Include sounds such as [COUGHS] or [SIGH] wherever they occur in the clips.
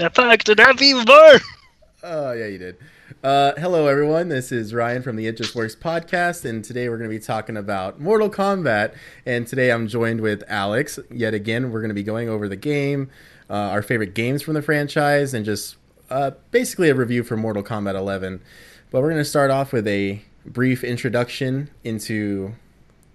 I fucked it up even more. Oh yeah, you did. Uh, hello everyone. This is Ryan from the It Just Works podcast, and today we're going to be talking about Mortal Kombat. And today I'm joined with Alex. Yet again, we're going to be going over the game, uh, our favorite games from the franchise, and just uh, basically a review for Mortal Kombat 11. But we're going to start off with a brief introduction into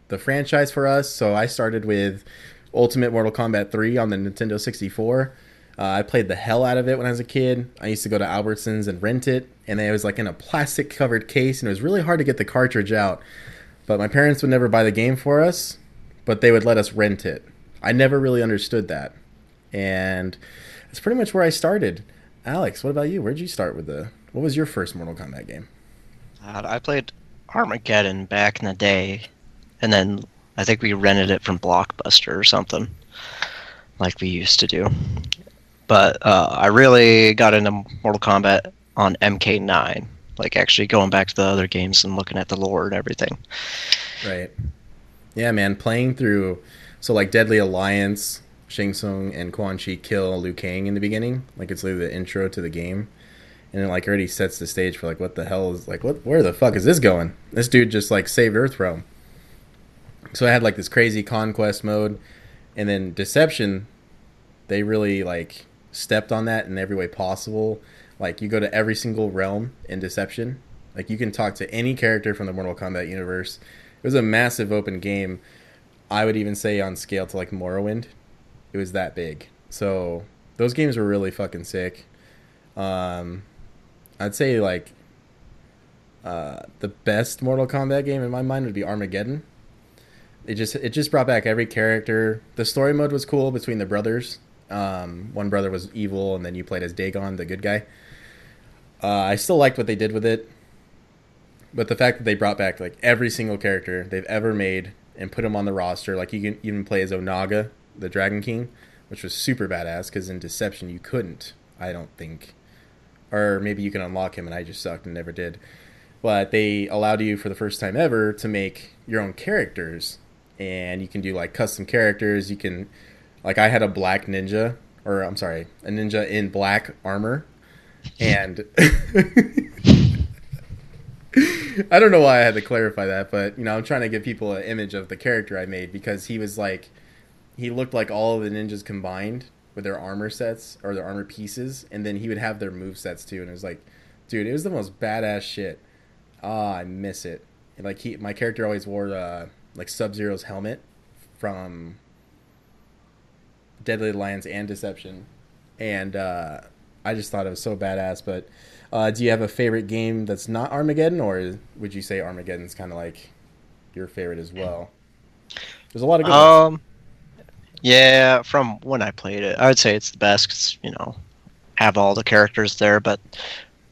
the franchise for us. So I started with Ultimate Mortal Kombat 3 on the Nintendo 64. Uh, I played the hell out of it when I was a kid. I used to go to Albertsons and rent it, and it was like in a plastic covered case, and it was really hard to get the cartridge out. But my parents would never buy the game for us, but they would let us rent it. I never really understood that. And that's pretty much where I started. Alex, what about you? Where'd you start with the. What was your first Mortal Kombat game? God, I played Armageddon back in the day, and then I think we rented it from Blockbuster or something, like we used to do. But uh, I really got into Mortal Kombat on MK9, like actually going back to the other games and looking at the lore and everything. Right. Yeah, man. Playing through, so like Deadly Alliance, Shang Tsung and Quan Chi kill Liu Kang in the beginning. Like it's literally the intro to the game, and it like already sets the stage for like what the hell is like what where the fuck is this going? This dude just like saved Earthrealm. So I had like this crazy conquest mode, and then Deception. They really like stepped on that in every way possible. Like you go to every single realm in Deception. Like you can talk to any character from the Mortal Kombat universe. It was a massive open game. I would even say on scale to like Morrowind. It was that big. So those games were really fucking sick. Um, I'd say like uh, the best Mortal Kombat game in my mind would be Armageddon. It just it just brought back every character. The story mode was cool between the brothers. Um, one brother was evil, and then you played as Dagon, the good guy. Uh, I still liked what they did with it, but the fact that they brought back like every single character they've ever made and put them on the roster, like you can even play as Onaga, the Dragon King, which was super badass. Because in Deception you couldn't, I don't think, or maybe you can unlock him, and I just sucked and never did. But they allowed you for the first time ever to make your own characters, and you can do like custom characters. You can like I had a black ninja, or I'm sorry, a ninja in black armor, and [LAUGHS] I don't know why I had to clarify that, but you know I'm trying to give people an image of the character I made because he was like, he looked like all of the ninjas combined with their armor sets or their armor pieces, and then he would have their move sets too, and it was like, dude, it was the most badass shit. Ah, I miss it. And like he, my character always wore uh, like Sub Zero's helmet from Deadly Alliance and Deception, and uh, I just thought it was so badass. But uh, do you have a favorite game that's not Armageddon, or would you say Armageddon's kind of like your favorite as well? There's a lot of good. Um, yeah, from when I played it, I would say it's the best. 'cause, you know, have all the characters there, but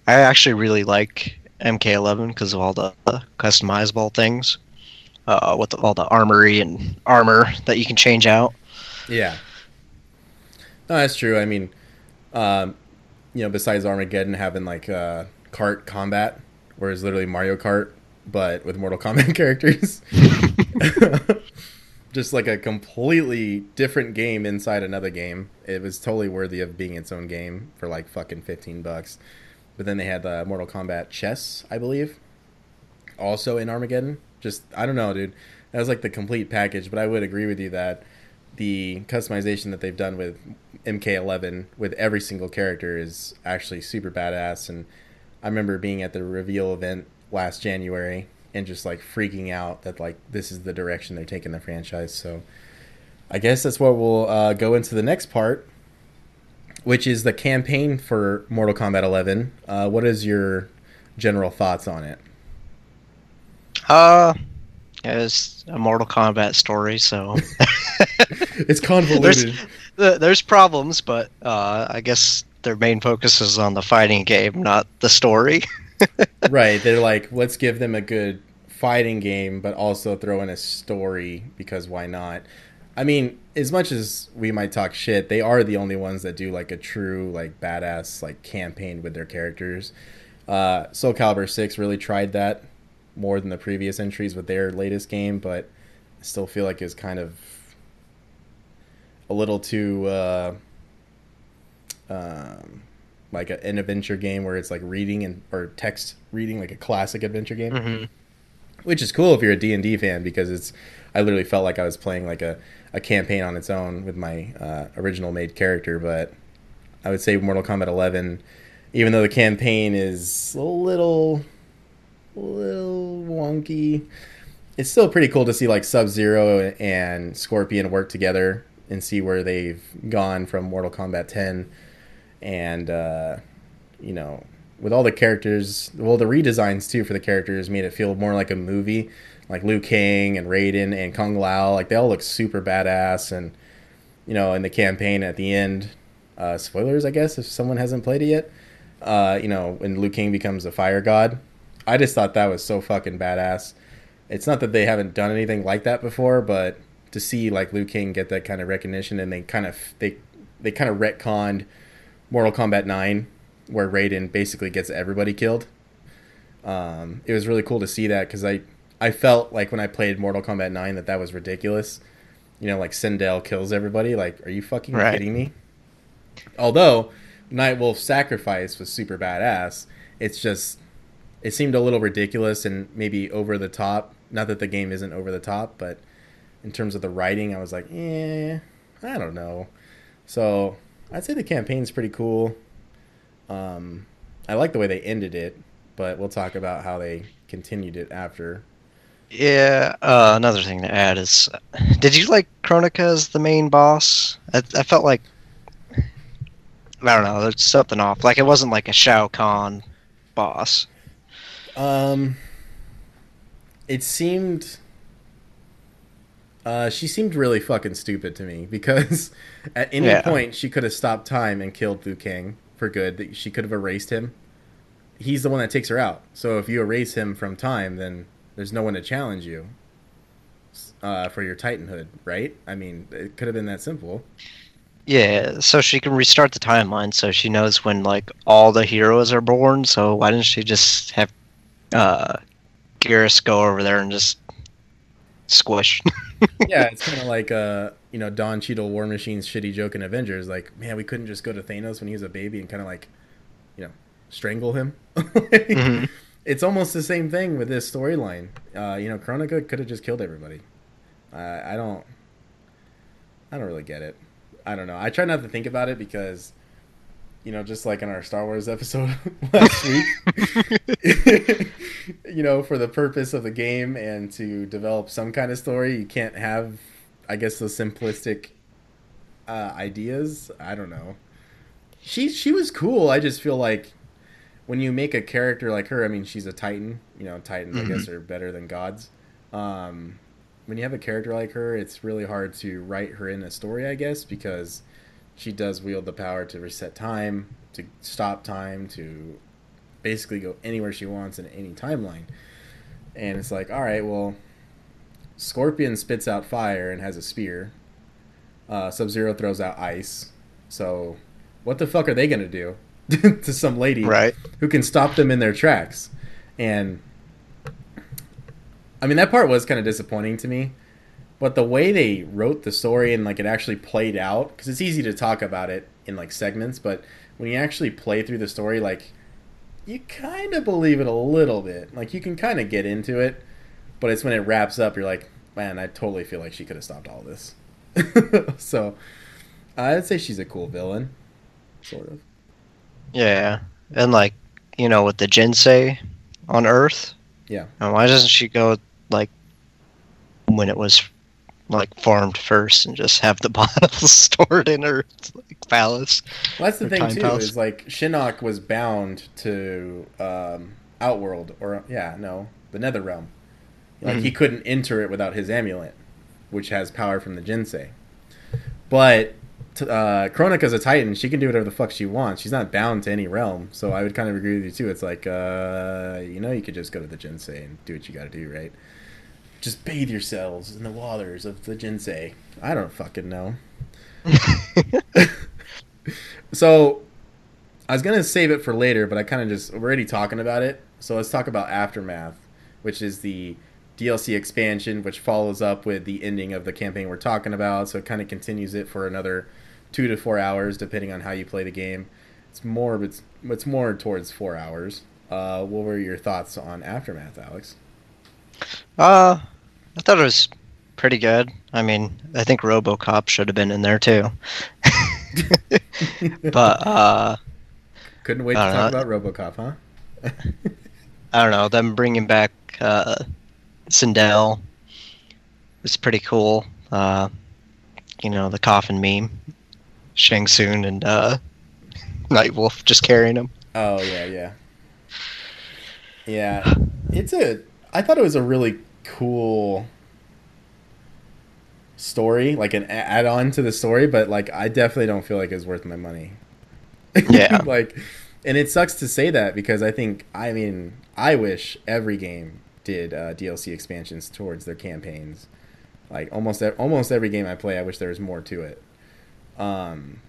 I actually really like MK11 because of all the customizable things. Uh, with all the armory and armor that you can change out. Yeah. No, that's true. I mean, um, you know, besides Armageddon having like uh, kart combat, where it's literally Mario Kart, but with Mortal Kombat [LAUGHS] characters. [LAUGHS] Just like a completely different game inside another game. It was totally worthy of being its own game for like fucking 15 bucks. But then they had the Mortal Kombat chess, I believe, also in Armageddon. Just, I don't know, dude. That was like the complete package, but I would agree with you that the customization that they've done with MK11 with every single character is actually super badass. And I remember being at the reveal event last January and just like freaking out that like this is the direction they're taking the franchise. So I guess that's what we'll uh, go into the next part, which is the campaign for Mortal Kombat 11. Uh, what is your general thoughts on it? Uh, it's a Mortal Kombat story, so [LAUGHS] it's convoluted. there's, there's problems, but uh, I guess their main focus is on the fighting game, not the story. [LAUGHS] right. They're like, let's give them a good fighting game, but also throw in a story because why not? I mean, as much as we might talk shit, they are the only ones that do like a true like badass like campaign with their characters. Uh, Soul Calibur Six really tried that more than the previous entries with their latest game, but I still feel like it's kind of a little too uh, um, like a, an adventure game where it's like reading and or text reading, like a classic adventure game, hmm which is cool if you're a D and D fan because it's. I literally felt like I was playing like a, a campaign on its own with my uh, original made character, but I would say Mortal Kombat 11, even though the campaign is a little, little wonky, it's still pretty cool to see like Sub Zero and Scorpion work together and see where they've gone from Mortal Kombat 10, and uh, you know, with all the characters, well, the redesigns too for the characters made it feel more like a movie. Like Liu Kang and Raiden and Kung Lao, like they all look super badass, and you know, in the campaign at the end, uh, spoilers, I guess, if someone hasn't played it yet. Uh, you know, when Liu Kang becomes a fire god, I just thought that was so fucking badass. It's not that they haven't done anything like that before, but to see like Liu Kang get that kind of recognition, and they kind of they they kind of retconned Mortal Kombat Nine, where Raiden basically gets everybody killed. Um, it was really cool to see that because I I felt like when I played Mortal Kombat Nine that that was ridiculous. You know, like Sindel kills everybody. Like, are you fucking Right. kidding me? Although Nightwolf's sacrifice was super badass, it's just it seemed a little ridiculous and maybe over the top. Not that the game isn't over the top, but in terms of the writing, I was like, eh, I don't know. So I'd say the campaign's pretty cool. Um, I like the way they ended it, but we'll talk about how they continued it after. Yeah. Uh, another thing to add is, did you like Kronika as the main boss? I, I felt like I don't know. There's something off. Like it wasn't like a Shao Kahn boss. Um, it seemed. Uh, she seemed really fucking stupid to me [LAUGHS] because at any Yeah. point she could have stopped time and killed Liu Kang for good. She could have erased him. He's the one that takes her out. So if you erase him from time, then there's no one to challenge you uh, for your titanhood, right? I mean, it could have been that simple. Yeah, so she can restart the timeline, so she knows when like all the heroes are born. So why didn't she just have uh, Geras go over there and just squish? [LAUGHS] yeah, it's kind of like uh, you know Don Cheadle War Machine's shitty joke in Avengers. Like, man, we couldn't just go to Thanos when he was a baby and kind of like, you know, strangle him. [LAUGHS] Mhm. It's almost the same thing with this storyline. Uh, you know, Kronika could have just killed everybody. Uh, I don't, I don't really get it. I don't know. I try not to think about it because, you know, just like in our Star Wars episode [LAUGHS] last week, [LAUGHS] you know, for the purpose of the game and to develop some kind of story, you can't have, I guess, the simplistic uh, ideas. I don't know. She she was cool. I just feel like when you make a character like her, I mean, she's a Titan. You know, Titans, I guess, are better than gods. Um, when you have a character like her, it's really hard to write her in a story, I guess, because she does wield the power to reset time, to stop time, to basically go anywhere she wants in any timeline. And it's like, all right, well, Scorpion spits out fire and has a spear. Uh, Sub Zero throws out ice. So, what the fuck are they gonna do [LAUGHS] to some lady right. who can stop them in their tracks? And I mean, that part was kind of disappointing to me. But the way they wrote the story and like it actually played out, because it's easy to talk about it in like segments, but when you actually play through the story, like you kind of believe it a little bit. Like you can kind of get into it, but it's when it wraps up, you're like, man, I totally feel like she could have stopped all this. [LAUGHS] so I'd say she's a cool villain, sort of. Yeah, and like you know, with the Jinsei on Earth. Yeah. And why doesn't she go like when it was like formed first and just have the [LAUGHS] bottles [LAUGHS] stored in her like palace? Well, that's the thing too. Palace. Is like Shinnok was bound to um, Outworld, or yeah, no, the Nether Realm. Like Mhm. he couldn't enter it without his amulet, which has power from the Jinsei. But uh, Kronika's a Titan; she can do whatever the fuck she wants. She's not bound to any realm. So I would kind of agree with you too. It's like, uh, you know, you could just go to the Jinsei and do what you got to do, right? Just bathe yourselves in the waters of the Jinsei. I don't fucking know. [LAUGHS] So, I was gonna save it for later, but I kind of just we're already talking about it. So let's talk about aftermath, which is the DLC expansion, which follows up with the ending of the campaign we're talking about. So it kind of continues it for another two to four hours, depending on how you play the game. It's more, it's it's more towards four hours. Uh, what were your thoughts on Aftermath, Alex? Uh, I thought it was pretty good. I mean, I think RoboCop should have been in there too. [LAUGHS] but uh, couldn't wait to talk know. about RoboCop, huh? [LAUGHS] I don't know. Them bringing back uh, Sindel was pretty cool. Uh, you know, the coffin meme, Shang Tsung and uh, [LAUGHS] Nightwolf just carrying him. Oh yeah, yeah, yeah. It's a. I thought it was a really cool story, like an add-on to the story, but like I definitely don't feel like it's worth my money. [LAUGHS] Yeah. like and it sucks to say that because I think I mean, I wish every game did uh, DLC expansions towards their campaigns. Like almost almost every game I play, I wish there was more to it. Um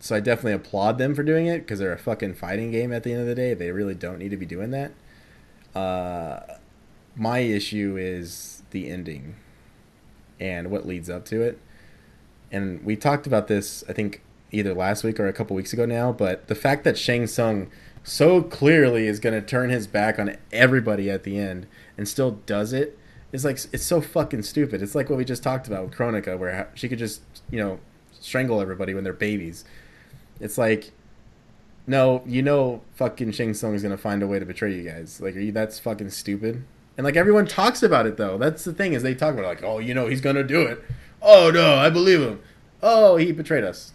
so I definitely applaud them for doing it because they're a fucking fighting game at the end of the day. They really don't need to be doing that. Uh, my issue is the ending and what leads up to it. And we talked about this, I think, either last week or a couple weeks ago now. But the fact that Shang Tsung so clearly is going to turn his back on everybody at the end and still does it is like it's so fucking stupid. It's like what we just talked about with Kronika, where she could just you know strangle everybody when they're babies. It's like, no, you know, fucking Shang Tsung is gonna find a way to betray you guys. Like, are you? That's fucking stupid. And like everyone talks about it though. That's the thing is they talk about it, like, oh, you know, he's gonna do it. Oh no, I believe him. Oh, he betrayed us.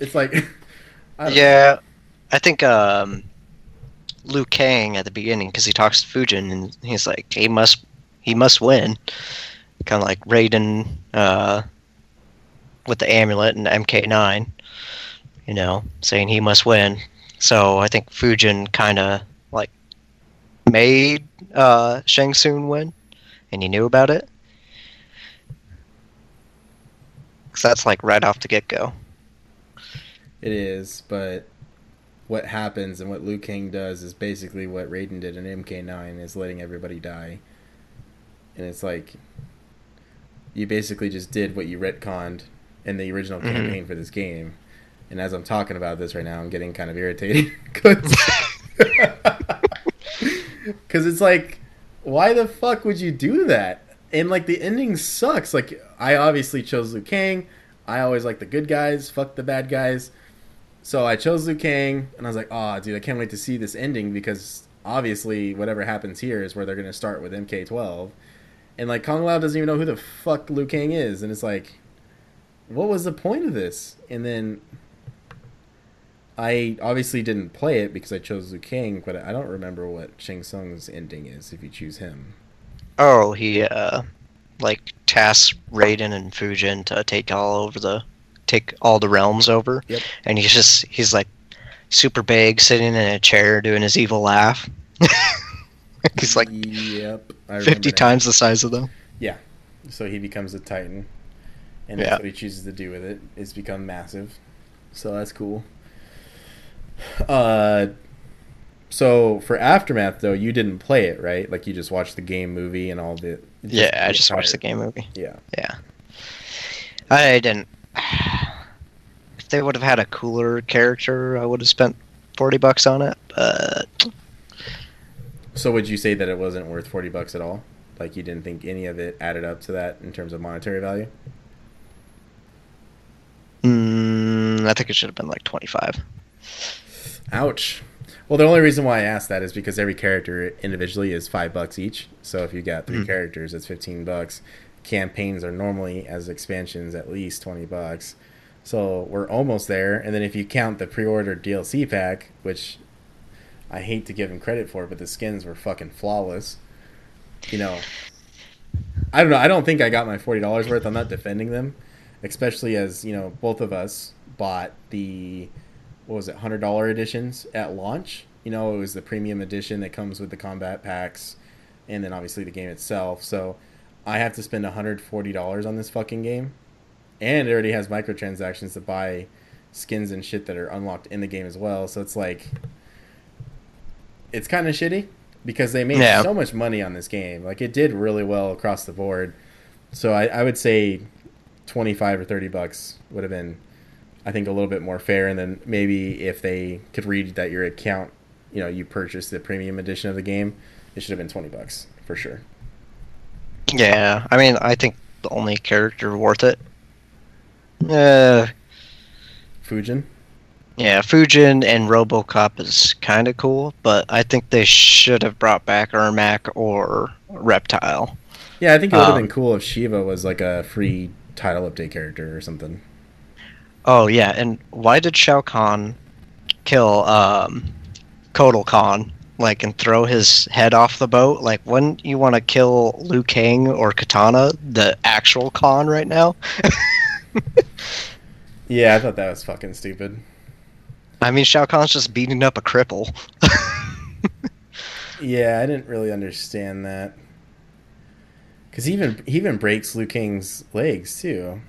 It's like, [LAUGHS] I yeah, know. I think um, Liu Kang at the beginning because he talks to Fujin and he's like, he must, he must win. Kind of like Raiden uh, with the amulet and MK9, you know, saying he must win. So I think Fujin kind of like made uh, Shang Tsung win, and he knew about it. Because that's like right off the get go. It is, but what happens and what Liu Kang does is basically what Raiden did in MK9 is letting everybody die. And it's like you basically just did what you retconned in the original mm-hmm. campaign for this game. And as I'm talking about this right now, I'm getting kind of irritated [LAUGHS] because [LAUGHS] it's like, why the fuck would you do that? And like the ending sucks. Like I obviously chose Liu Kang. I always like the good guys. Fuck the bad guys. So I chose Liu Kang, and I was like, oh, dude, I can't wait to see this ending because obviously whatever happens here is where they're gonna start with MK12. And like Kung Lao doesn't even know who the fuck Liu Kang is, and it's like, what was the point of this? And then I obviously didn't play it because I chose Liu Kang, but I don't remember what Shang Tsung's ending is if you choose him. Oh, he uh, like tasks Raiden and Fujin to take all over the, take all the realms over. Yep. And he's just he's like super big, sitting in a chair doing his evil laugh. [LAUGHS] he's like yep, fifty times the size of them. Yeah. So he becomes a titan, and that's what he chooses to do with it is become massive. So that's cool. Uh, so for Aftermath though, you didn't play it, right? Like you just watched the game movie and all the. Yeah, I just watched the game movie. Yeah. Yeah. I didn't. [SIGHS] If they would have had a cooler character, I would have spent forty bucks on it. But. So would you say that it wasn't worth forty bucks at all? Like you didn't think any of it added up to that in terms of monetary value? Mm, I think it should have been like twenty five. Ouch. Well, the only reason why I asked that is because every character individually is five bucks each. So if you got 3 mm characters, it's fifteen bucks. Campaigns are normally as expansions at least twenty bucks. So we're almost there. And then if you count the pre-order DLC pack, which I hate to give him credit for, but the skins were fucking flawless. You know, I don't know. I don't think I got my forty dollars worth. I'm not defending them, especially as you know both of us bought the what was it, hundred dollar editions at launch. You know, it was the premium edition that comes with the combat packs, and then obviously the game itself. So I have to spend hundred forty dollars on this fucking game, and it already has microtransactions to buy skins and shit that are unlocked in the game as well. So it's like, it's kind of shitty because they made yeah. so much money on this game. Like it did really well across the board. So I, I would say twenty five or thirty bucks would have been I think a little bit more fair. And then maybe if they could read that your account, you know, you purchased the premium edition of the game, it should have been twenty bucks for sure. Yeah, I mean, I think the only character worth it. Uh, Fujin. yeah, Fujin and RoboCop is kind of cool, but I think they should have brought back Ermac or Reptile. Yeah, I think it would have Um, been cool if Sheeva was like a free title update character or something. Oh yeah, and why did Shao Kahn kill um, Kotal Kahn? Like and throw his head off the boat? Like, wouldn't you want to kill Liu Kang or Katana, the actual Khan, right now? [LAUGHS] Yeah, I thought that was fucking stupid. I mean, Shao Kahn's just beating up a cripple. [LAUGHS] Yeah, I didn't really understand that. Cause he even he even breaks Liu Kang's legs too.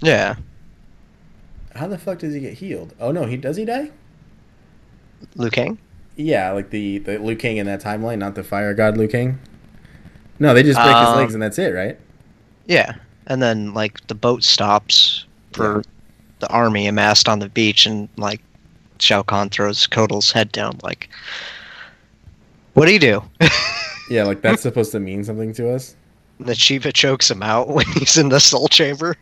yeah, How the fuck does he get healed? Oh no, he does he die? Liu Kang. Yeah, like the the Liu Kang in that timeline, not the fire god Liu Kang. No, they just break his Um, legs and that's it, right? Yeah, and then like the boat stops for the army amassed on the beach, and like Shao Kahn throws Kotal's head down. Like, what do you do? [LAUGHS] Yeah, like that's supposed to mean something to us. the Sheeva chokes him out [LAUGHS] when he's in the soul chamber,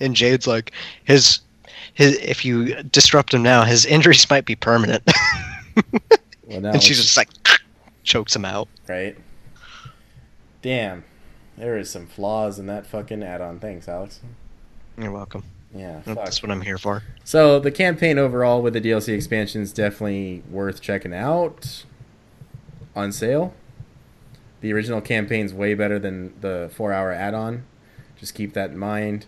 and Jade's like, his his if you disrupt him now, his injuries might be permanent. [LAUGHS] Well, now and she's it's- just like [LAUGHS] chokes him out. right. Damn, there is some flaws in that fucking add-on. Thanks, Alex. You're welcome. Yeah, fuck. That's what I'm here for. So the campaign overall with the DLC expansions definitely worth checking out. On sale. The original campaign's way better than the four-hour add-on. Just keep that in mind.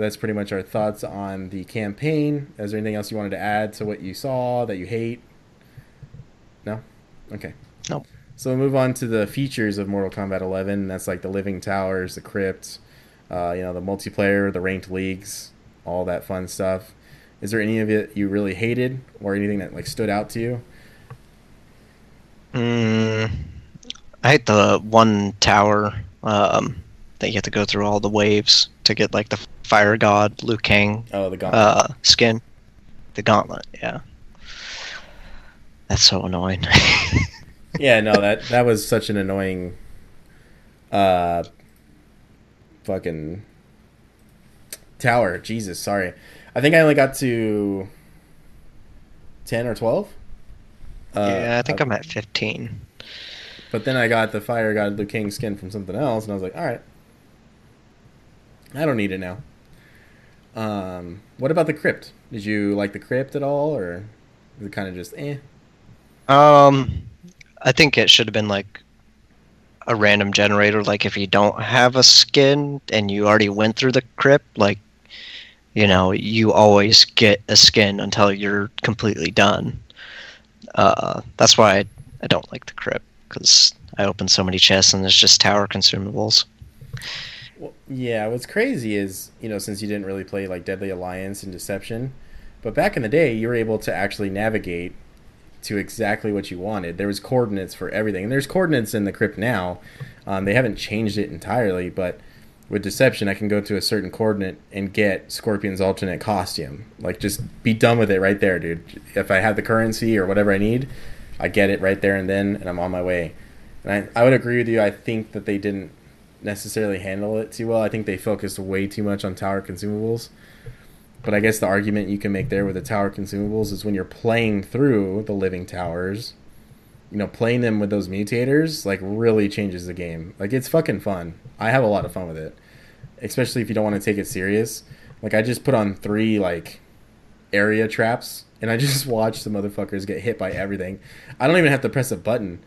But that's pretty much our thoughts on the campaign. Is there anything else you wanted to add to what you saw that you hate? No. Okay. Nope. So we'll move on to the features of Mortal Kombat 11. That's like the living towers, the crypt, uh, you know, the multiplayer, the ranked leagues, all that fun stuff. Is there any of it you really hated or anything that like stood out to you? Mm, I hate the one tower um, that you have to go through all the waves to get like the fire god Liu Kang Oh, the gauntlet. uh, skin, the gauntlet. Yeah, that's so annoying. [LAUGHS] yeah, no, that that was such an annoying uh fucking tower. Jesus, sorry. I think I only got to 10 or 12. Uh, yeah, I think I'm at 15. But then I got the Fire God Liu Kang skin from something else, and I was like, all right. I don't need it now. Um, what about the crypt? Did you like the crypt at all, or was it kind of just eh? Um, I think it should have been like a random generator. Like if you don't have a skin and you already went through the crypt, like you know, you always get a skin until you're completely done. Uh, that's why I, I don't like the crypt because I open so many chests and it's just tower consumables. Well, yeah, what's crazy is, you know, since you didn't really play like Deadly Alliance and Deception, but back in the day, you were able to actually navigate to exactly what you wanted. There was coordinates for everything, and there's coordinates in the crypt now. Um, they haven't changed it entirely, but with Deception, I can go to a certain coordinate and get Scorpion's alternate costume. Like, just be done with it right there, dude. If I have the currency or whatever I need, I get it right there and then, and I'm on my way. And I, I would agree with you. I think that they didn't necessarily handle it too well. I think they focused way too much on tower consumables. But I guess the argument you can make there with the tower consumables is when you're playing through the living towers, you know, playing them with those mutators like really changes the game. Like it's fucking fun. I have a lot of fun with it, especially if you don't want to take it serious. Like I just put on three like area traps and I [LAUGHS] just watch the motherfuckers get hit by everything. I don't even have to press a button.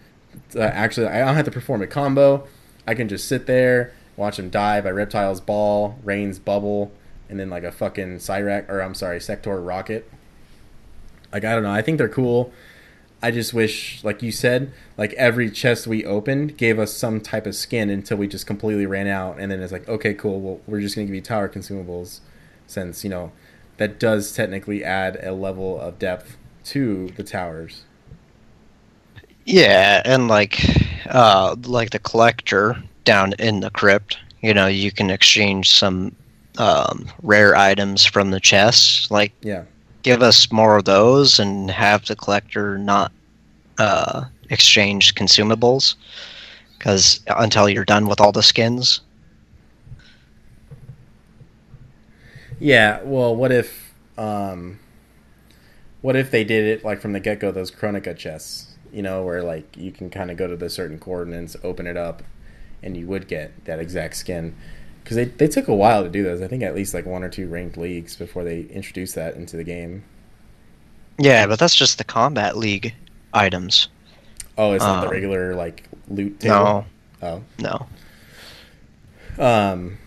To actually, I don't have to perform a combo. I can just sit there, watch them die by Reptile's ball, Rain's bubble, and then like a fucking Cyrax or I'm sorry, Sector rocket. Like I don't know. I think they're cool. I just wish, like you said, like every chest we opened gave us some type of skin until we just completely ran out, and then it's like, okay, cool. Well, we're just gonna give you tower consumables, since you know that does technically add a level of depth to the towers. Yeah, and like uh like the collector down in the crypt, you know, you can exchange some um, rare items from the chests. Like, Yeah. give us more of those and have the collector not uh, exchange consumables. Because until you're done with all the skins. Yeah, well, what if, um, what if they did it like from the get go? Those Kronika chests, you know, where like you can kind of go to the certain coordinates, open it up, and you would get that exact skin. Because they they took a while to do those. I think at least like one or two ranked leagues before they introduced that into the game. Yeah, but that's just the Combat League items. Oh, it's not the Um, regular like loot table. No, Oh. no. Um.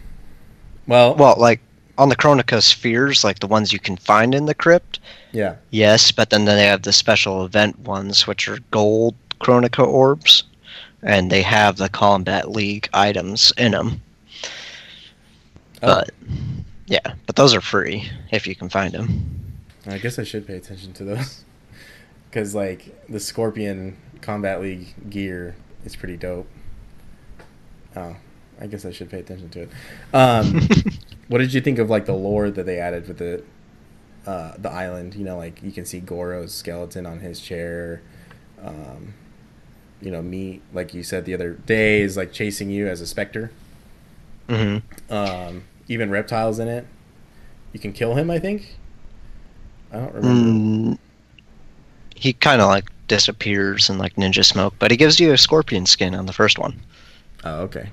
Well. Well, like on the Kronika spheres, like the ones you can find in the crypt, Yeah. yes, but then they have the special event ones, which are gold Kronika orbs, and they have the Combat League items in them. Oh, But yeah, but those are free if you can find them. I guess I should pay attention to those. [LAUGHS] Because like the Scorpion Combat League gear is pretty dope. Oh, I guess I should pay attention to it. Um, [LAUGHS] what did you think of like the lore that they added with the uh, the island? You know, like you can see Goro's skeleton on his chair. Um, you know, me like you said the other day is like chasing you as a specter. hmm Um, even reptiles in it. You can kill him. I think. I don't remember. Mm, he kind of like disappears in like Ninja Smoke, but he gives you a scorpion skin on the first one Oh, okay.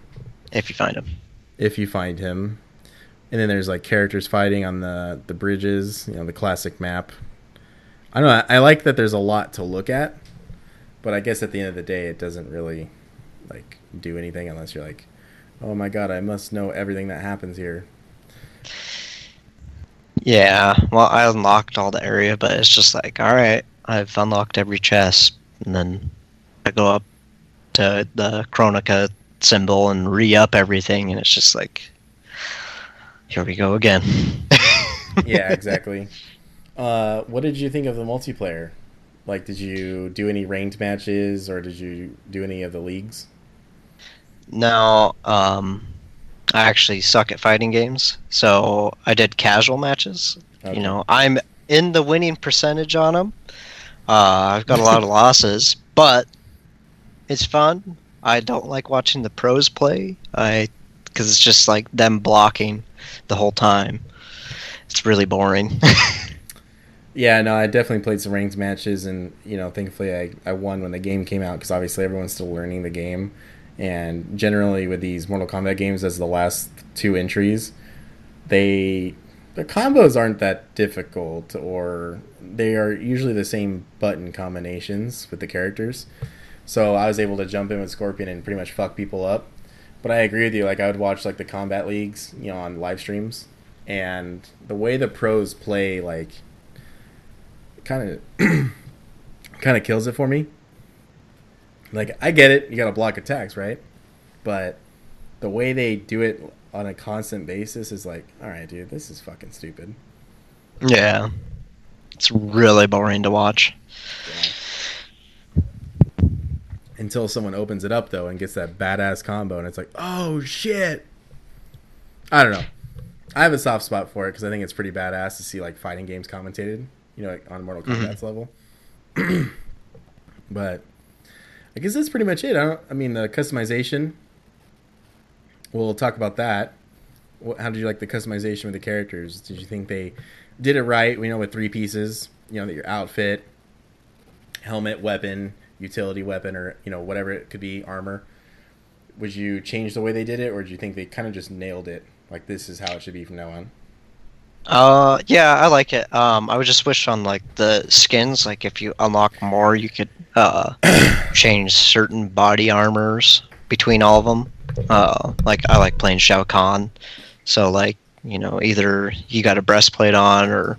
if you find him. if you find him. And then there's like characters fighting on the the bridges, you know, the classic map. I don't know. I, I like that there's a lot to look at, but I guess at the end of the day, it doesn't really like do anything unless you're like, oh my god, I must know everything that happens here. Yeah, well, I unlocked all the area, but it's just like, all right, I've unlocked every chest, and then I go up to the Kronika symbol and re-up everything, and it's just like, here we go again. [LAUGHS] Yeah, exactly. uh, what did you think of the multiplayer? Like, did you do any ranked matches or did you do any of the leagues? No, um, I actually suck at fighting games, so I did casual matches. Okay. You know, I'm in the winning percentage on them. Uh, I've got a lot of [LAUGHS] losses, but it's fun. I don't like watching the pros play. I because it's just like them blocking the whole time. It's really boring. [LAUGHS] Yeah, no, I definitely played some ranked matches, and you know, thankfully, I, I won when the game came out because obviously everyone's still learning the game, and generally with these Mortal Kombat games, as the last two entries, they the combos aren't that difficult, or they are usually the same button combinations with the characters. So I was able to jump in with Scorpion and pretty much fuck people up. But I agree with you. Like I would watch like the combat leagues, you know, on live streams, and the way the pros play, like kind of [CLEARS THROAT] kind of kills it for me. Like I get it, you got to block attacks, right? But the way they do it on a constant basis is like, all right, dude, this is fucking stupid. yeah, it's really boring to watch. Until someone opens it up though and gets that badass combo, and it's like, oh shit. I don't know. I have a soft spot for it because I think it's pretty badass to see like fighting games commentated, you know, like, on Mortal Mhm. Kombat's level. [CLEARS THROAT] but I guess that's pretty much it. I, don't, I mean, the customization. We'll talk about that. What, how did you like the customization with the characters? Did you think they did it right? We know with three pieces, you know, that your outfit, helmet, weapon, utility weapon, or you know whatever it could be, armor. Would you change the way they did it, or do you think they kind of just nailed it? Like this is how it should be from now on. Uh, yeah, I like it. Um, I would just wish on like the skins, like if you unlock more, you could uh [COUGHS] change certain body armors between all of them. Uh, like I like playing Shao Kahn, so like you know either you got a breastplate on or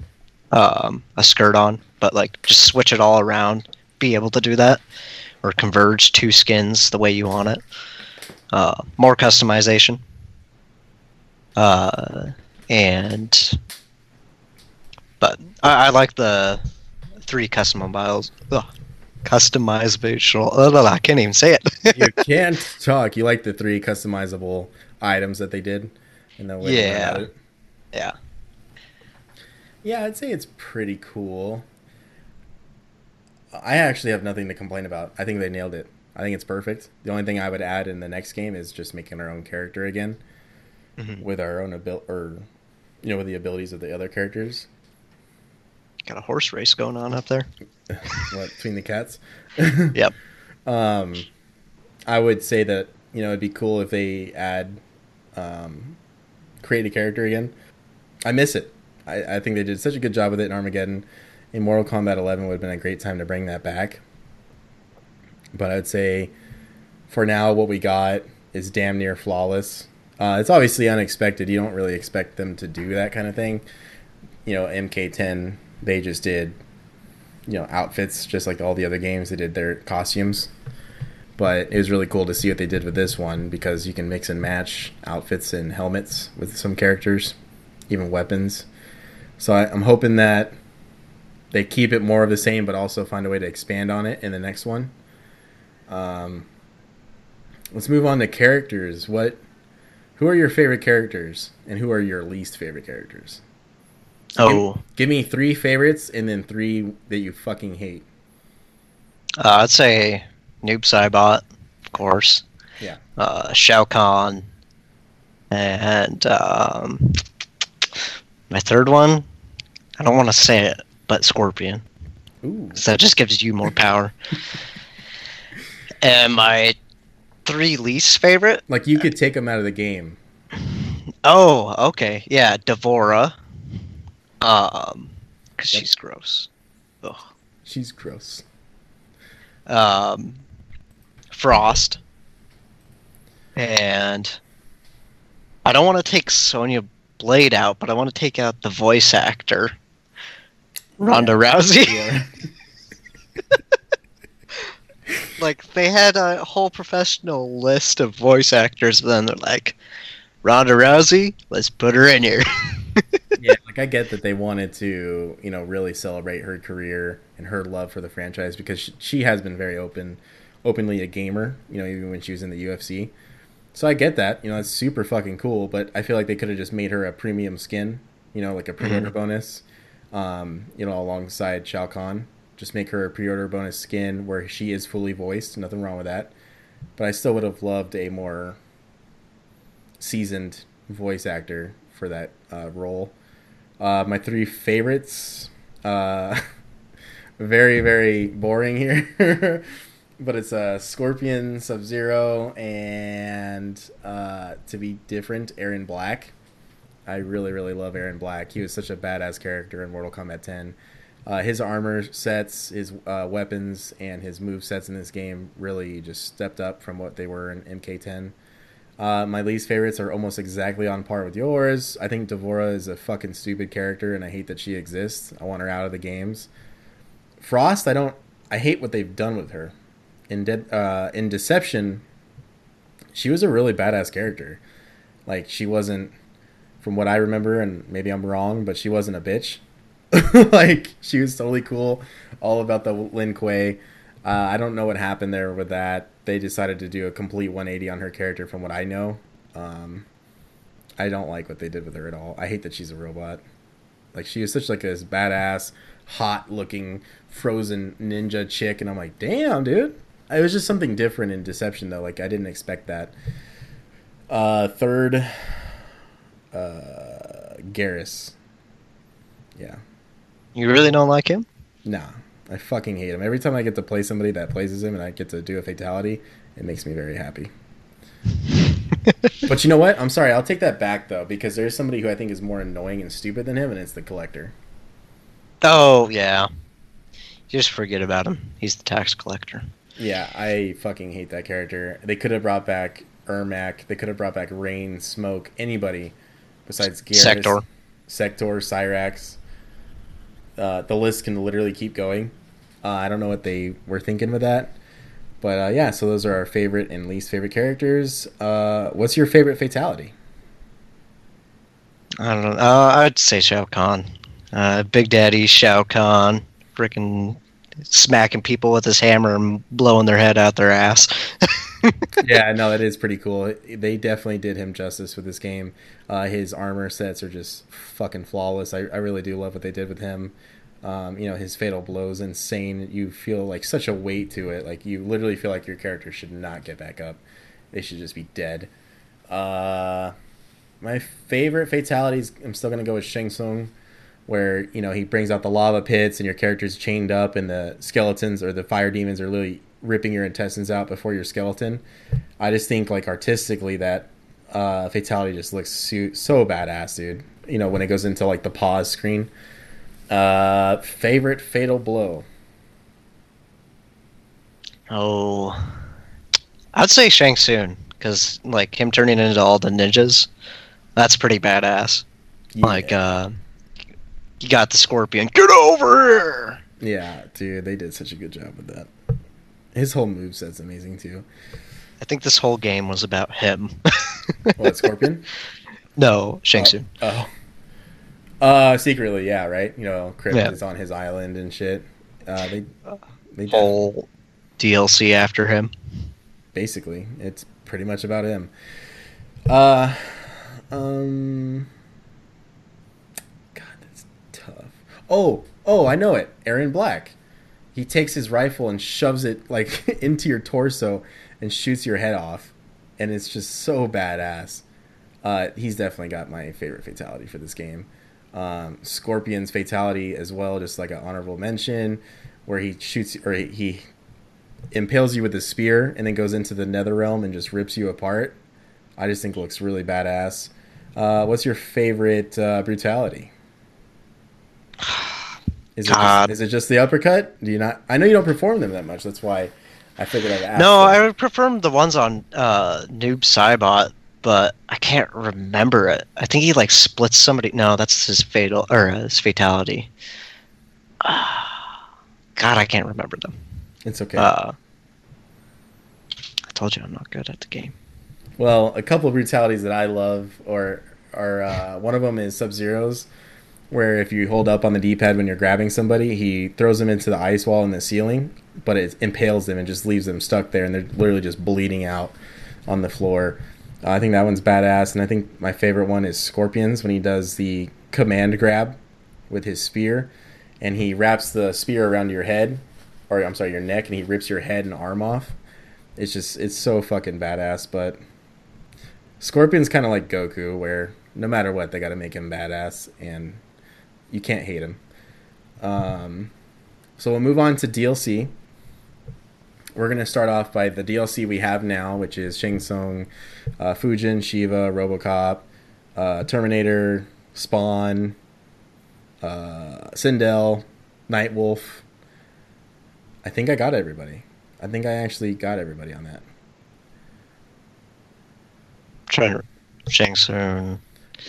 um, a skirt on, but like just switch it all around, be able to do that, or converge two skins the way you want it. Uh, more customization. Uh, and but I, I like the three customizables. Ugh, customizational. Ugh, I can't even say it. you [LAUGHS] can't talk. You like the three customizable items that they did, and the way Yeah. Yeah. Yeah, I'd say it's pretty cool. I actually have nothing to complain about. I think they nailed it. I think it's perfect. The only thing I would add in the next game is just making our own character again Mhm. with our own ability or you know with the abilities of the other characters. Got a horse race going on up there. [LAUGHS] what between the cats? [LAUGHS] Yep. Um, I would say that you know it'd be cool if they add um, create a character again. I miss it. I, I think they did such a good job with it in Armageddon. In Mortal Kombat 11 would have been a great time to bring that back. But I'd say for now, what we got is damn near flawless. Uh, it's obviously unexpected. You don't really expect them to do that kind of thing. You know, MK10, they just did, you know, outfits just like all the other games. They did their costumes. But it was really cool to see what they did with this one because you can mix and match outfits and helmets with some characters, even weapons. So I, I'm hoping that they keep it more of the same, but also find a way to expand on it in the next one. Um, let's move on to characters. What, who are your favorite characters, and who are your least favorite characters? Oh, Give me three favorites, and then three that you fucking hate. uh, I'd say Noob Saibot, of course. Yeah. Uh, Shao Kahn, and um, my third one. I don't want to say it, but Scorpion. so that just gives you more [LAUGHS] power. and my three least favorite. like you could take them out of the game. Oh, okay, yeah, D'Vorah. Um, because Yep. she's gross. Ugh. She's gross. um, Frost, and I don't want to take Sonya Blade out, but I want to take out the voice actor, Ronda Rousey. [LAUGHS] Yeah. [LAUGHS] like they had a whole professional list of voice actors, but then they're like, Ronda Rousey, let's put her in here. [LAUGHS] yeah, like I get that they wanted to, you know, really celebrate her career and her love for the franchise because she, she has been very open, openly a gamer. You know, even when she was in the UFC. So I get that. You know, it's super fucking cool. But I feel like they could have just made her a premium skin. You know, like a mm-hmm. pre-order bonus. Um, you know, alongside Shao Kahn. Just make her a pre-order bonus skin where she is fully voiced. Nothing wrong with that. But I still would have loved a more seasoned voice actor for that uh, role. Uh, my three favorites, uh, [LAUGHS] very very boring here, [LAUGHS] but it's uh, Scorpion, Sub Zero, and uh, to be different, Erron Black. I really really love Erron Black. He was such a badass character in Mortal Kombat 10. Uh, his armor sets, his uh, weapons, and his move sets in this game really just stepped up from what they were in MK10. Uh, my least favorites are almost exactly on par with yours. I think D'Vorah is a fucking stupid character, and I hate that she exists. I want her out of the games. Frost, I don't. I hate what they've done with her. In Dead, uh, in Deception, she was a really badass character. Like she wasn't, from what I remember, and maybe I'm wrong, but she wasn't a bitch. [LAUGHS] like she was totally cool, all about the Lin Kuei. Uh, I don't know what happened there with that. They decided to do a complete 180 on her character, from what I know. Um, I don't like what they did with her at all. I hate that she's a robot. Like she was such like this badass, hot looking frozen ninja chick, and I'm like, damn, dude. It was just something different in Deception though. Like I didn't expect that. Uh, third, uh, Geras. Yeah, you really don't like him? Nah, I fucking hate him. Every time I get to play somebody that plays as him and I get to do a fatality, it makes me very happy. [LAUGHS] but you know what? I'm sorry. I'll take that back though because there's somebody who I think is more annoying and stupid than him, and it's the collector. Oh yeah. You just forget about him. He's the tax collector. Yeah, I fucking hate that character. They could have brought back Ermac. They could have brought back Rain, Smoke, anybody besides Geras, Sector. Sector, Cyrax. Uh, the list can literally keep going. Uh, I don't know what they were thinking with that. But uh, yeah, so those are our favorite and least favorite characters. Uh, what's your favorite fatality? I don't know. Uh, I'd say Shao Kahn. Uh, Big Daddy Shao Kahn. Freaking smacking people with his hammer and blowing their head out their ass. [LAUGHS] yeah, no, that is pretty cool. They definitely did him justice with this game. Uh, his armor sets are just fucking flawless. I, I really do love what they did with him. Um, you know, his fatal blow is insane. You feel like such a weight to it. Like you literally feel like your character should not get back up. They should just be dead. Uh, my favorite fatalities, I'm still gonna go with Shang Tsung, where you know he brings out the lava pits and your character's chained up, and the skeletons or the fire demons are literally ripping your intestines out before your skeleton. I just think like artistically that uh, fatality just looks so, so badass, dude. You know when it goes into like the pause screen uh, favorite fatal blow. Oh, I'd say Shang Tsung because like him turning into all the ninjas, that's pretty badass. Yeah. Like, uh, you got the scorpion. Get over here. Yeah, dude, they did such a good job with that. His whole move set's amazing too. I think this whole game was about him. [LAUGHS] what Scorpion? No, Shang Tsung. Oh. oh. Uh, secretly, yeah, right. You know, Krypt yeah. is on his island and shit. Uh, they they whole DLC after him. Basically, it's pretty much about him. Uh, um, God, that's tough. Oh, oh, I know it. Erron Black. He takes his rifle and shoves it like [LAUGHS] into your torso and shoots your head off, and it's just so badass. Uh, he's definitely got my favorite fatality for this game. Um, Scorpion's fatality as well, just like an honorable mention, where he shoots or he, he impales you with a spear and then goes into the nether realm and just rips you apart. I just think looks really badass. Uh, what's your favorite uh, brutality? [SIGHS] [SIGHS] [SIGHS] Is it, just, is it just the uppercut? Do you not? I know you don't perform them that much. That's why I figured I'd ask. No, them. I would prefer the ones on uh, Noob Saibot but I can't remember it. I think he like splits somebody. No, that's his fatal or uh, his fatality. Uh, [SIGHS] God, I can't remember them. It's okay. Uh, I told you I'm not good at the game. Well, a couple of brutalities that I love, or are uh, one of them is Sub Zero's, where if you hold up on the D-pad when you're grabbing somebody, he throws them into the ice wall in the ceiling, but it impales them and just leaves them stuck there, and they're literally just bleeding out on the floor. Uh, I think that one's badass, and I think my favorite one is Scorpions when he does the command grab with his spear, and he wraps the spear around your head, or I'm sorry, your neck, and he rips your head and arm off. It's just it's so fucking badass. But Scorpion's kind of like Goku, where no matter what, they got to make him badass, and you can't hate him. Um, so we'll move on to DLC we're going to start off by the DLC we have now, which is Shang Tsung, uh, Fujin, Sheeva, Robocop, uh, Terminator, Spawn, uh, Sindel, Nightwolf. I think I got everybody. I think I actually got everybody on that. Trying Shang Tsung,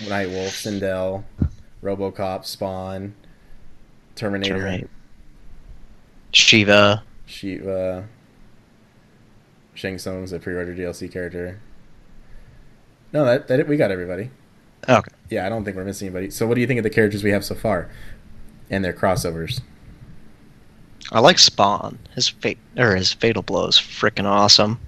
Nightwolf, Sindel, RoboCop, Spawn, Terminator, Terminator. Sheeva, Sheeva, Shang Tsung's a pre-order DLC character. No, that that we got everybody. Okay. Yeah, I don't think we're missing anybody. So, what do you think of the characters we have so far, and their crossovers? I like Spawn. His fate or his fatal blow is freaking awesome.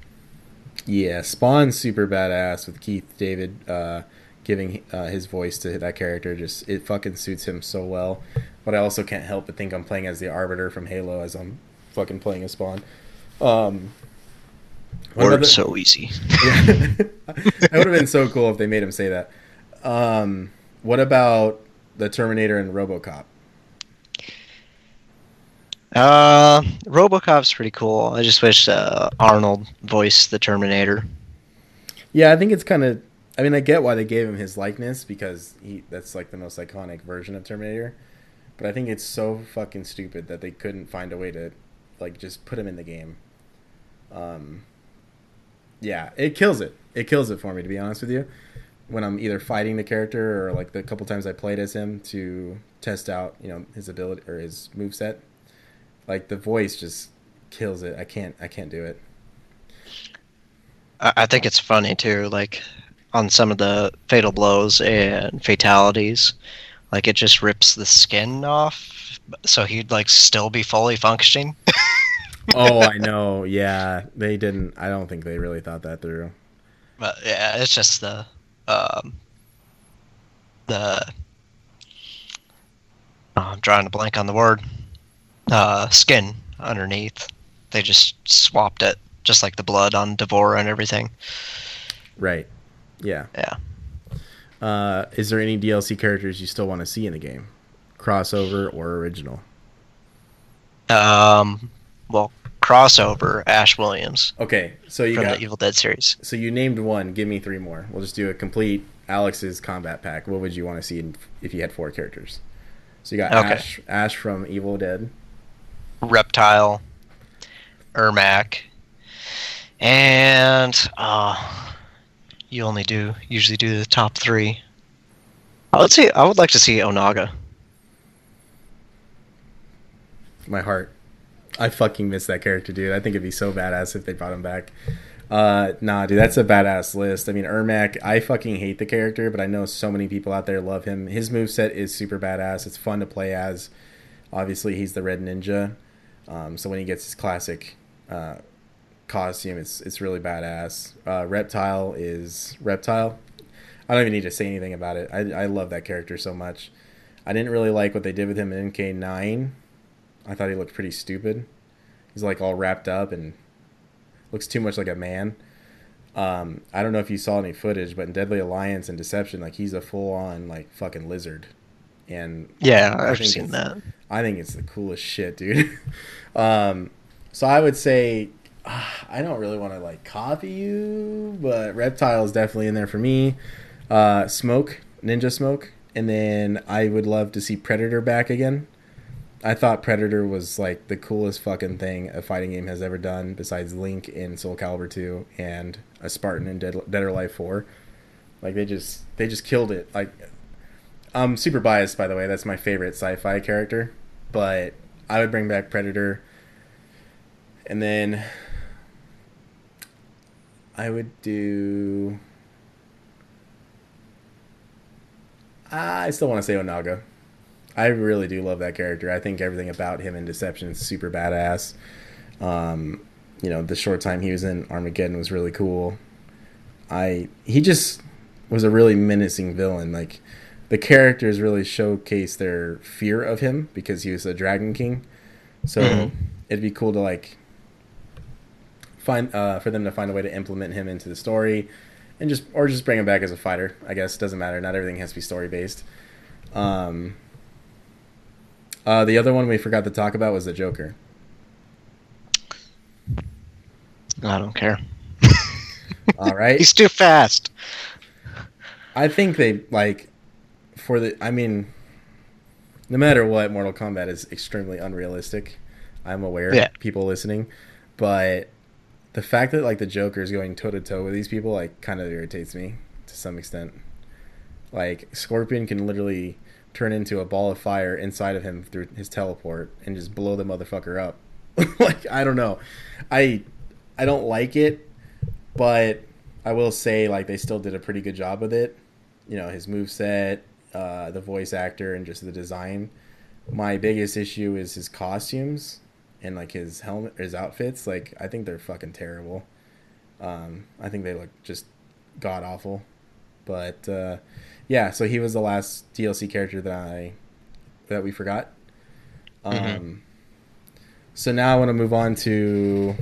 Yeah, Spawn's super badass with Keith David uh, giving uh, his voice to that character. Just it fucking suits him so well. But I also can't help but think I'm playing as the Arbiter from Halo as I'm fucking playing as Spawn. Um, Words so easy. [LAUGHS] that would have been so cool if they made him say that. Um, what about the Terminator and RoboCop? Uh, RoboCop's pretty cool. I just wish uh, Arnold voiced the Terminator. Yeah, I think it's kind of. I mean, I get why they gave him his likeness because he that's like the most iconic version of Terminator. But I think it's so fucking stupid that they couldn't find a way to like just put him in the game. Um, yeah, it kills it. It kills it for me to be honest with you. When I'm either fighting the character or like the couple times I played as him to test out, you know, his ability or his move set, like the voice just kills it. I can't I can't do it. I think it's funny too, like on some of the fatal blows and fatalities, Like it just rips the skin off, so he'd like still be fully functioning. [LAUGHS] oh, I know. Yeah, they didn't. I don't think they really thought that through. But yeah, it's just the um, the oh, I'm drawing a blank on the word uh, skin underneath. They just swapped it, just like the blood on D'Vorah and everything. Right. Yeah. Yeah. Uh, is there any DLC characters you still want to see in the game, crossover or original? Um, well, crossover Ash Williams. Okay, so you from got the Evil Dead series. So you named one. Give me three more. We'll just do a complete Alex's Kombat Pack. What would you want to see in, if you had four characters? So you got okay. Ash, Ash from Evil Dead, Reptile, Ermac, and uh, you only do usually do the top three. Would say I would like to see Onaga. My heart. I fucking miss that character, dude. I think it'd be so badass if they brought him back. Uh, nah, dude, that's a badass list. I mean, Ermac, I fucking hate the character, but I know so many people out there love him. His move set is super badass. It's fun to play as. Obviously, he's the Red Ninja, um, so when he gets his classic uh, costume, it's it's really badass. Uh, Reptile is Reptile. I don't even need to say anything about it. I I love that character so much. I didn't really like what they did with him in MK9. I thought he looked pretty stupid. He's like all wrapped up and looks too much like a man. Um, I don't know if you saw any footage, but in Deadly Alliance and Deception, like he's a full on like fucking lizard. And yeah, I've seen that. I think it's the coolest shit, dude. [LAUGHS] um, so I would say [SIGHS] I don't really want to like copy you, but Reptile is definitely in there for me. Uh, Smoke, Ninja Smoke, and then I would love to see Predator back again. I thought Predator was like the coolest fucking thing a fighting game has ever done, besides Link in Soul Calibur 2 and a Spartan in Dead, Dead or Alive 4. Like they just they just killed it. Like I'm super biased by the way. That's my favorite sci-fi character, but I would bring back Predator. And then I would do I still want to say Onaga. I really do love that character. I think everything about him in Deception is super badass. Um, you know, the short time he was in Armageddon was really cool. I he just was a really menacing villain. Like the characters really showcase their fear of him because he was a Dragon King. So mm-hmm. it'd be cool to like find uh, for them to find a way to implement him into the story, and just or just bring him back as a fighter. I guess doesn't matter. Not everything has to be story based. Um, uh, the other one we forgot to talk about was the Joker. I don't care. [LAUGHS] All right. He's too fast. I think they like for the I mean no matter what Mortal Kombat is extremely unrealistic. I'm aware yeah. people listening, but the fact that like the Joker is going toe to toe with these people like kind of irritates me to some extent. Like Scorpion can literally turn into a ball of fire inside of him through his teleport and just blow the motherfucker up. [LAUGHS] like I don't know, I I don't like it, but I will say like they still did a pretty good job with it. You know his move set, uh, the voice actor, and just the design. My biggest issue is his costumes and like his helmet, his outfits. Like I think they're fucking terrible. Um, I think they look just god awful. But uh, yeah, so he was the last DLC character that I that we forgot. Mm-hmm. Um, mm-hmm. So now I want to move on to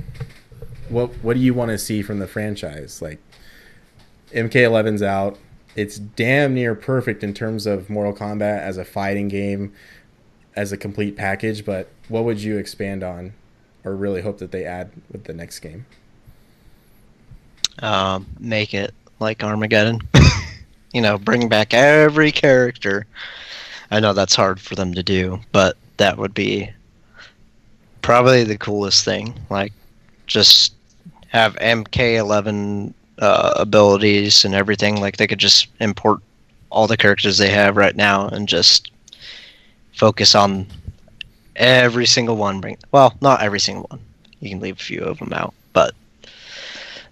what what do you want to see from the franchise? Like MK11's out. It's damn near perfect in terms of Mortal Kombat as a fighting game, as a complete package. But what would you expand on, or really hope that they add with the next game? Um, make it like Armageddon. [LAUGHS] you know, bring back every character. I know that's hard for them to do, but that would be probably the coolest thing. Like, just have MK11 uh, abilities and everything. Like, they could just import all the characters they have right now and just focus on every single one. Bring well, not every single one. You can leave a few of them out, but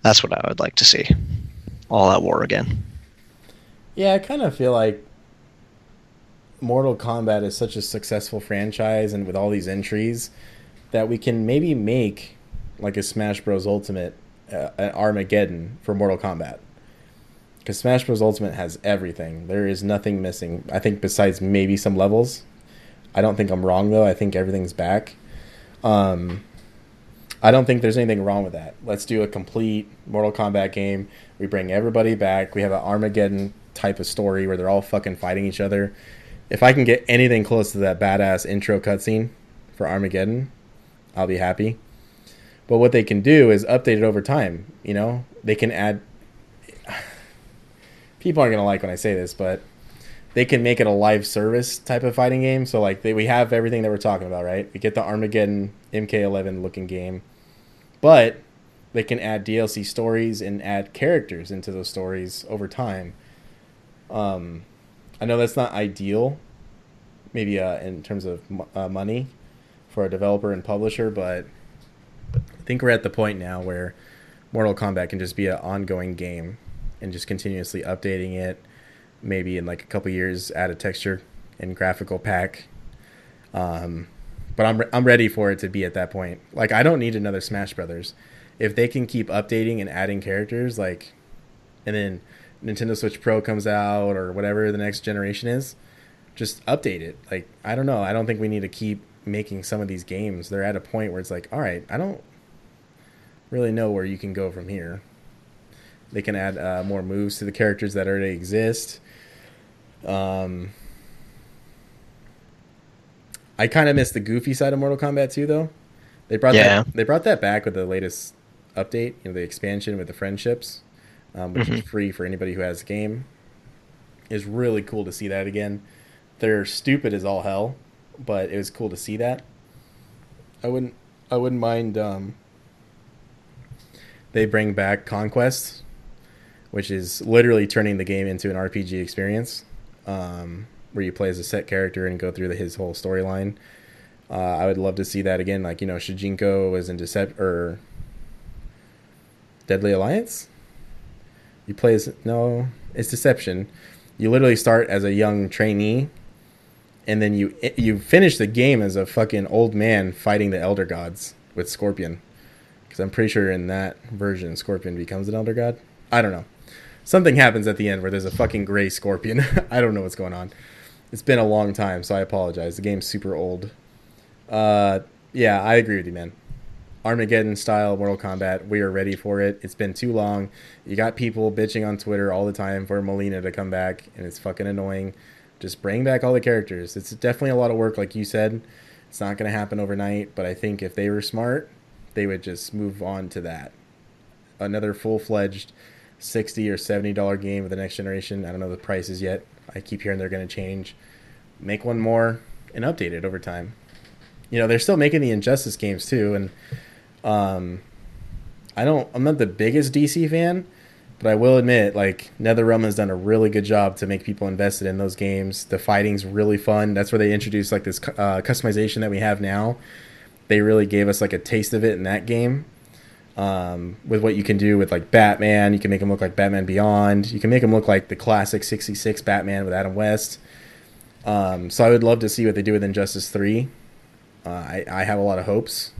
that's what I would like to see. All at war again. Yeah, I kind of feel like Mortal Kombat is such a successful franchise and with all these entries that we can maybe make like a Smash Bros. Ultimate, uh, an Armageddon for Mortal Kombat. Because Smash Bros. Ultimate has everything. There is nothing missing. I think besides maybe some levels. I don't think I'm wrong though. I think everything's back. Um, I don't think there's anything wrong with that. Let's do a complete Mortal Kombat game. We bring everybody back. We have an Armageddon type of story where they're all fucking fighting each other. If I can get anything close to that badass intro cutscene for Armageddon, I'll be happy. But what they can do is update it over time. You know, they can add. [SIGHS] People aren't gonna like when I say this, but they can make it a live service type of fighting game. So like they, we have everything that we're talking about, right? We get the Armageddon MK11 looking game, but they can add DLC stories and add characters into those stories over time. Um, I know that's not ideal, maybe uh, in terms of uh, money for a developer and publisher, but I think we're at the point now where Mortal Kombat can just be an ongoing game and just continuously updating it. Maybe in like a couple years, add a texture and graphical pack. Um, but I'm I'm ready for it to be at that point. Like I don't need another Smash Brothers. If they can keep updating and adding characters, like, and then Nintendo Switch Pro comes out or whatever the next generation is, just update it. Like I don't know. I don't think we need to keep making some of these games. They're at a point where it's like, all right, I don't really know where you can go from here. They can add uh, more moves to the characters that already exist. Um, I kind of miss the goofy side of Mortal Kombat too, though. They brought Yeah. that they brought that back with the latest update, you know, the expansion with the friendships, um, which is free for anybody who has the game. It's really cool to see that again. They're stupid as all hell, but it was cool to see that. I wouldn't I wouldn't mind um, they bring back Konquest, which is literally turning the game into an RPG experience, um, where you play as a set character and go through the, his whole storyline. Uh, I would love to see that again. Like you know, Shujinko was in Decept or Deadly Alliance. You play as no, it's Deception. You literally start as a young trainee, and then you you finish the game as a fucking old man fighting the Elder Gods with Scorpion. Because I'm pretty sure in that version, Scorpion becomes an Elder God. I don't know. Something happens at the end where there's a fucking gray Scorpion. [LAUGHS] I don't know what's going on. It's been a long time, so I apologize. The game's super old. Uh, yeah, I agree with you, man. Armageddon style Mortal Kombat. We are ready for it. It's been too long. You got people bitching on Twitter all the time for Mileena to come back, and it's fucking annoying. Just bring back all the characters. It's definitely a lot of work, like you said. It's not going to happen overnight, but I think if they were smart, they would just move on to that. Another full fledged sixty or seventy dollar game of the next generation. I don't know the prices yet. I keep hearing they're going to change. Make one more and update it over time. You know, they're still making the Injustice games too, and um, I don't. I'm not the biggest DC fan, but I will admit, like NetherRealm has done a really good job to make people invested in those games. The fighting's really fun. That's where they introduced like this uh, customization that we have now. They really gave us like a taste of it in that game. Um, with what you can do with like Batman, you can make him look like Batman Beyond. You can make him look like the classic '66 Batman with Adam West. Um, so I would love to see what they do with Injustice Three. Uh, I, I have a lot of hopes,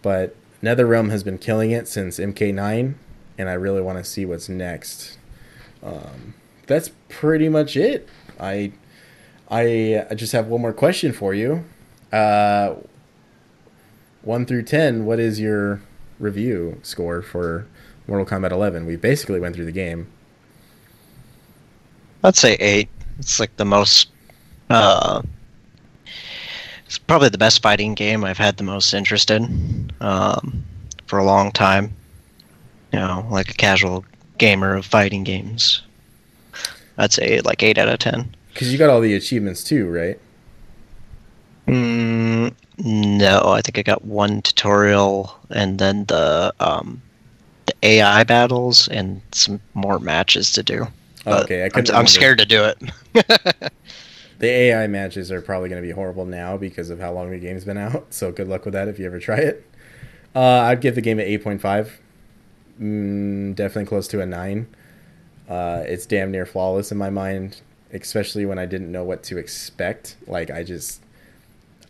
but NetherRealm has been killing it since MK9, and I really want to see what's next. Um, that's pretty much it. I, I I just have one more question for you. Uh, one through ten, what is your review score for Mortal Kombat 11? We basically went through the game. I'd say eight. It's like the most. Uh, it's probably the best fighting game I've had the most interest in um, for a long time. You know, like a casual gamer of fighting games. I'd say like eight out of ten. Because you got all the achievements too, right? Mm, no, I think I got one tutorial and then the um, the AI battles and some more matches to do. Okay, I I'm, I'm scared to do it. [LAUGHS] The AI matches are probably going to be horrible now because of how long the game's been out. So good luck with that if you ever try it. Uh, I'd give the game an 8.5. Mm, definitely close to a 9. Uh, it's damn near flawless in my mind. especially when I didn't know what to expect. Like I just,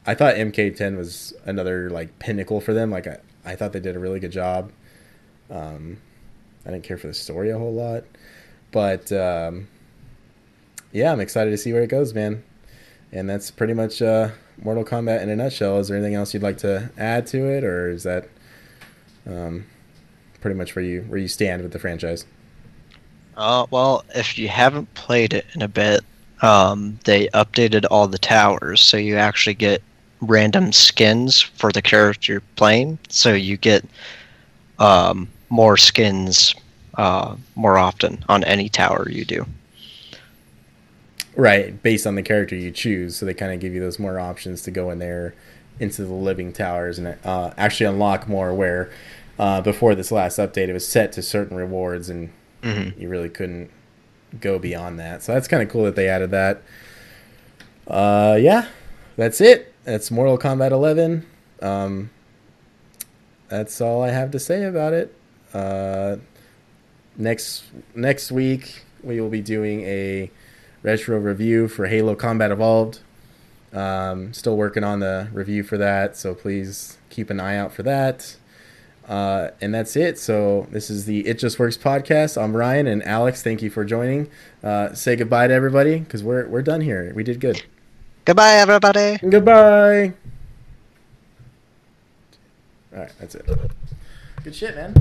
I thought MK10 was another like pinnacle for them. Like I, I thought they did a really good job. Um, I didn't care for the story a whole lot, but um, yeah, I'm excited to see where it goes, man. And that's pretty much uh, Mortal Kombat in a nutshell. Is there anything else you'd like to add to it, or is that um, pretty much where you where you stand with the franchise? Uh, well, if you haven't played it in a bit, um, they updated all the towers, so you actually get random skins for the character you're playing. So you get um, more skins uh, more often on any tower you do. Right, based on the character you choose, so they kind of give you those more options to go in there into the living towers and uh, actually unlock more. Where uh, before this last update, it was set to certain rewards, and mm-hmm. you really couldn't go beyond that. So that's kind of cool that they added that. Uh, yeah, that's it. That's Mortal Kombat 11. Um, that's all I have to say about it. Uh, next next week we will be doing a retro review for Halo Combat Evolved. Um, still working on the review for that, so please keep an eye out for that. Uh, and that's it. So this is the It Just Works podcast. I'm Ryan and Alex. Thank you for joining. Uh, say goodbye to everybody because we're we're done here. We did good. Goodbye, everybody. Goodbye. All right, that's it. Good shit, man.